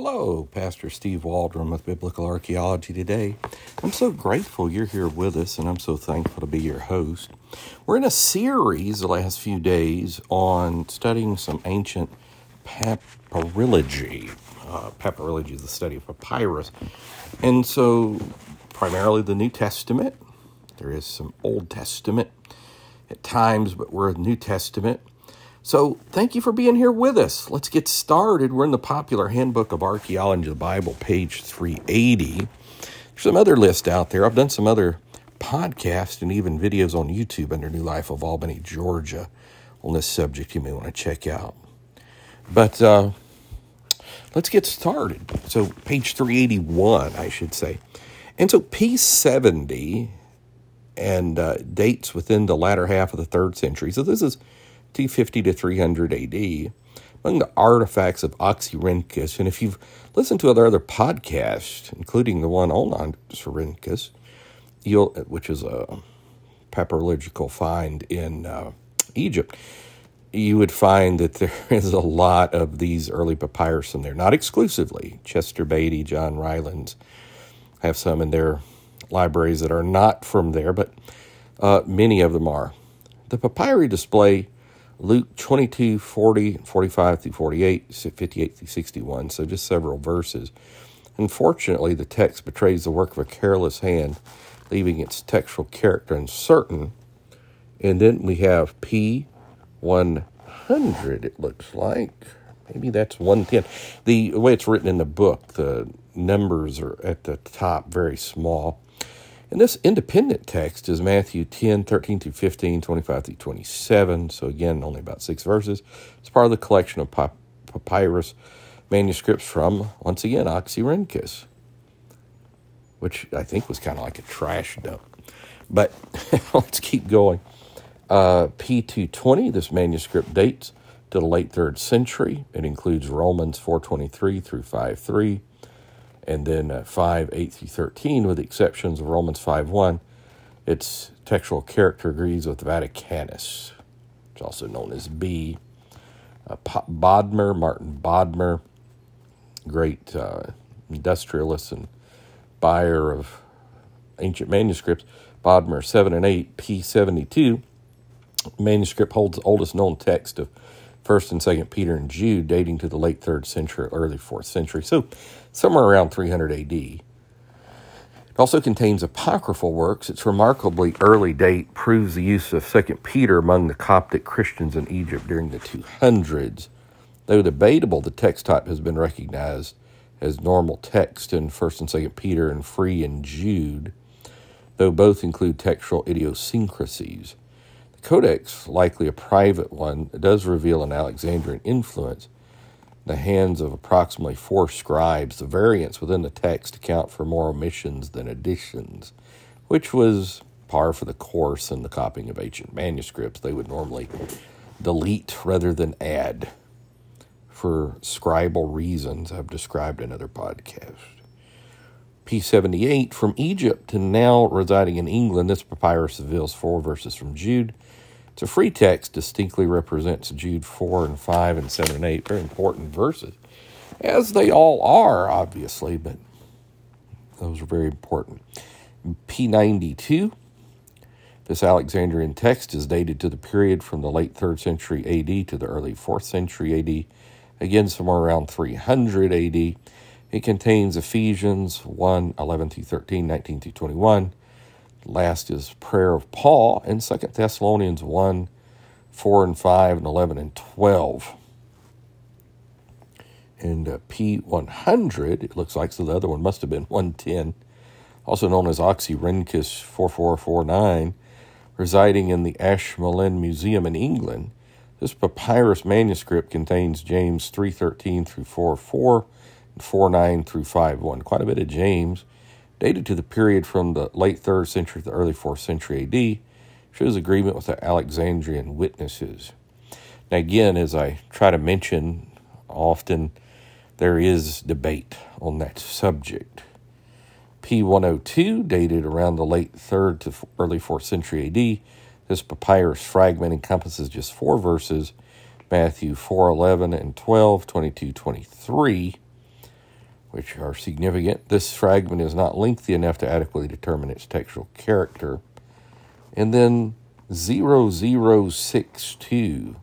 Hello, Pastor Steve Waldron with Biblical Archaeology today. I'm so grateful you're here with us, and I'm so thankful to be your host. We're in a series the last few days on studying some ancient papyrology. Uh, papyrology is the study of papyrus. And so, primarily the New Testament. There is some Old Testament at times, but we're a New Testament. So, thank you for being here with us. Let's get started. We're in the popular Handbook of Archaeology of the Bible, page 380. There's some other lists out there. I've done some other podcasts and even videos on YouTube under New Life of Albany, Georgia, on this subject you may want to check out. But uh, let's get started. So, page 381, I should say. And so, P70 and uh, dates within the latter half of the third century. So, this is 250 to 300 AD, among the artifacts of Oxyrhynchus. And if you've listened to other other podcasts, including the one on Oxyrhynchus, you'll which is a papyrological find in uh, Egypt, you would find that there is a lot of these early papyrus in there. Not exclusively. Chester Beatty, John Rylands have some in their libraries that are not from there, but uh, many of them are. The papyri display Luke 22, 40, 45 through 48, 58 through 61, so just several verses. Unfortunately, the text betrays the work of a careless hand, leaving its textual character uncertain. And then we have P100, it looks like. Maybe that's 110. The way it's written in the book, the numbers are at the top very small. And this independent text is Matthew 10, 13 through 15, 25 through 27. So, again, only about six verses. It's part of the collection of papyrus manuscripts from, once again, Oxyrhynchus, which I think was kind of like a trash dump. But let's keep going. Uh, P220, this manuscript dates to the late third century. It includes Romans 423 through 53 and then uh, 5, 8 through 13, with the exceptions of Romans 5, 1. Its textual character agrees with Vaticanus, which is also known as B. Uh, Bodmer, Martin Bodmer, great uh, industrialist and buyer of ancient manuscripts. Bodmer 7 and 8, P72. Manuscript holds the oldest known text of First and Second Peter and Jude, dating to the late third century, early fourth century, so somewhere around 300 AD. It also contains apocryphal works. Its remarkably early date proves the use of Second Peter among the Coptic Christians in Egypt during the 200s. Though debatable, the text type has been recognized as normal text in First and Second Peter and Free and Jude, though both include textual idiosyncrasies. Codex, likely a private one, does reveal an Alexandrian influence. The hands of approximately four scribes, the variants within the text account for more omissions than additions, which was par for the course in the copying of ancient manuscripts. They would normally delete rather than add for scribal reasons I've described in other podcasts. P78 from Egypt and now residing in England, this papyrus reveals four verses from Jude a free text, distinctly represents Jude 4 and 5 and 7 and 8, very important verses, as they all are, obviously, but those are very important. P92, this Alexandrian text is dated to the period from the late 3rd century AD to the early 4th century AD, again, somewhere around 300 AD. It contains Ephesians 1 11 through 13, 19 through 21 Last is prayer of Paul in Second Thessalonians 1 4 and 5 and 11 and 12. And uh, P100, it looks like, so the other one must have been 110, also known as Oxyrhynchus 4449, residing in the Ashmolean Museum in England. This papyrus manuscript contains James 3.13 through 4.4 and 4.9 through 5.1. Quite a bit of James dated to the period from the late 3rd century to the early 4th century AD, shows agreement with the Alexandrian witnesses. Now, again, as I try to mention often, there is debate on that subject. P102, dated around the late 3rd to early 4th century AD, this papyrus fragment encompasses just four verses Matthew 4 11 and 12, 22 23 which are significant. This fragment is not lengthy enough to adequately determine its textual character. And then 0062.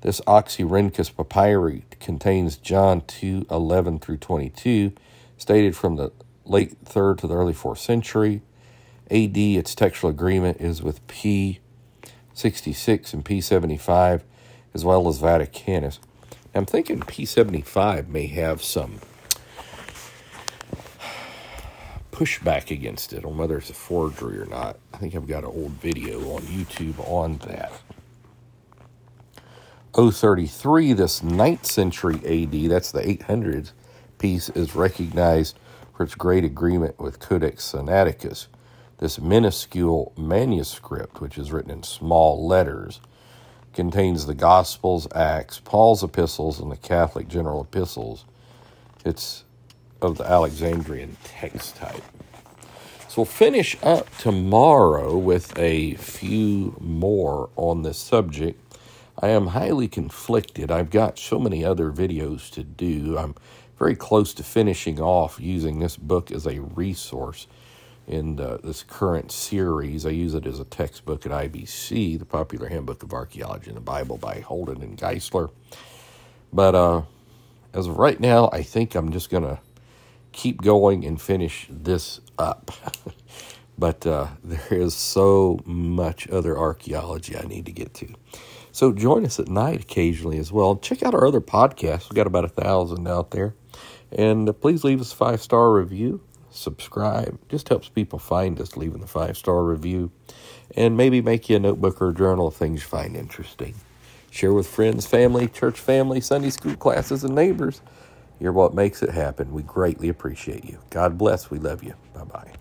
This Oxyrhynchus papyri contains John 2 11 through 22, stated from the late 3rd to the early 4th century. AD, its textual agreement is with P 66 and P 75, as well as Vaticanus. I'm thinking P 75 may have some pushback against it on whether it's a forgery or not. I think I've got an old video on YouTube on that. 033, this 9th century AD, that's the 800s piece, is recognized for its great agreement with Codex Sinaiticus. This minuscule manuscript, which is written in small letters, contains the Gospels, Acts, Paul's epistles, and the Catholic general epistles. It's of the Alexandrian text type. So we'll finish up tomorrow with a few more on this subject. I am highly conflicted. I've got so many other videos to do. I'm very close to finishing off using this book as a resource in the, this current series. I use it as a textbook at IBC, the Popular Handbook of Archaeology and the Bible by Holden and Geisler. But uh, as of right now, I think I'm just going to keep going and finish this up. but uh, there is so much other archaeology I need to get to. So join us at night occasionally as well. Check out our other podcasts. We've got about a thousand out there. And uh, please leave us a five star review subscribe. Just helps people find us, leaving the five star review, and maybe make you a notebook or a journal of things you find interesting. Share with friends, family, church family, Sunday school classes, and neighbors. You're what makes it happen. We greatly appreciate you. God bless. We love you. Bye bye.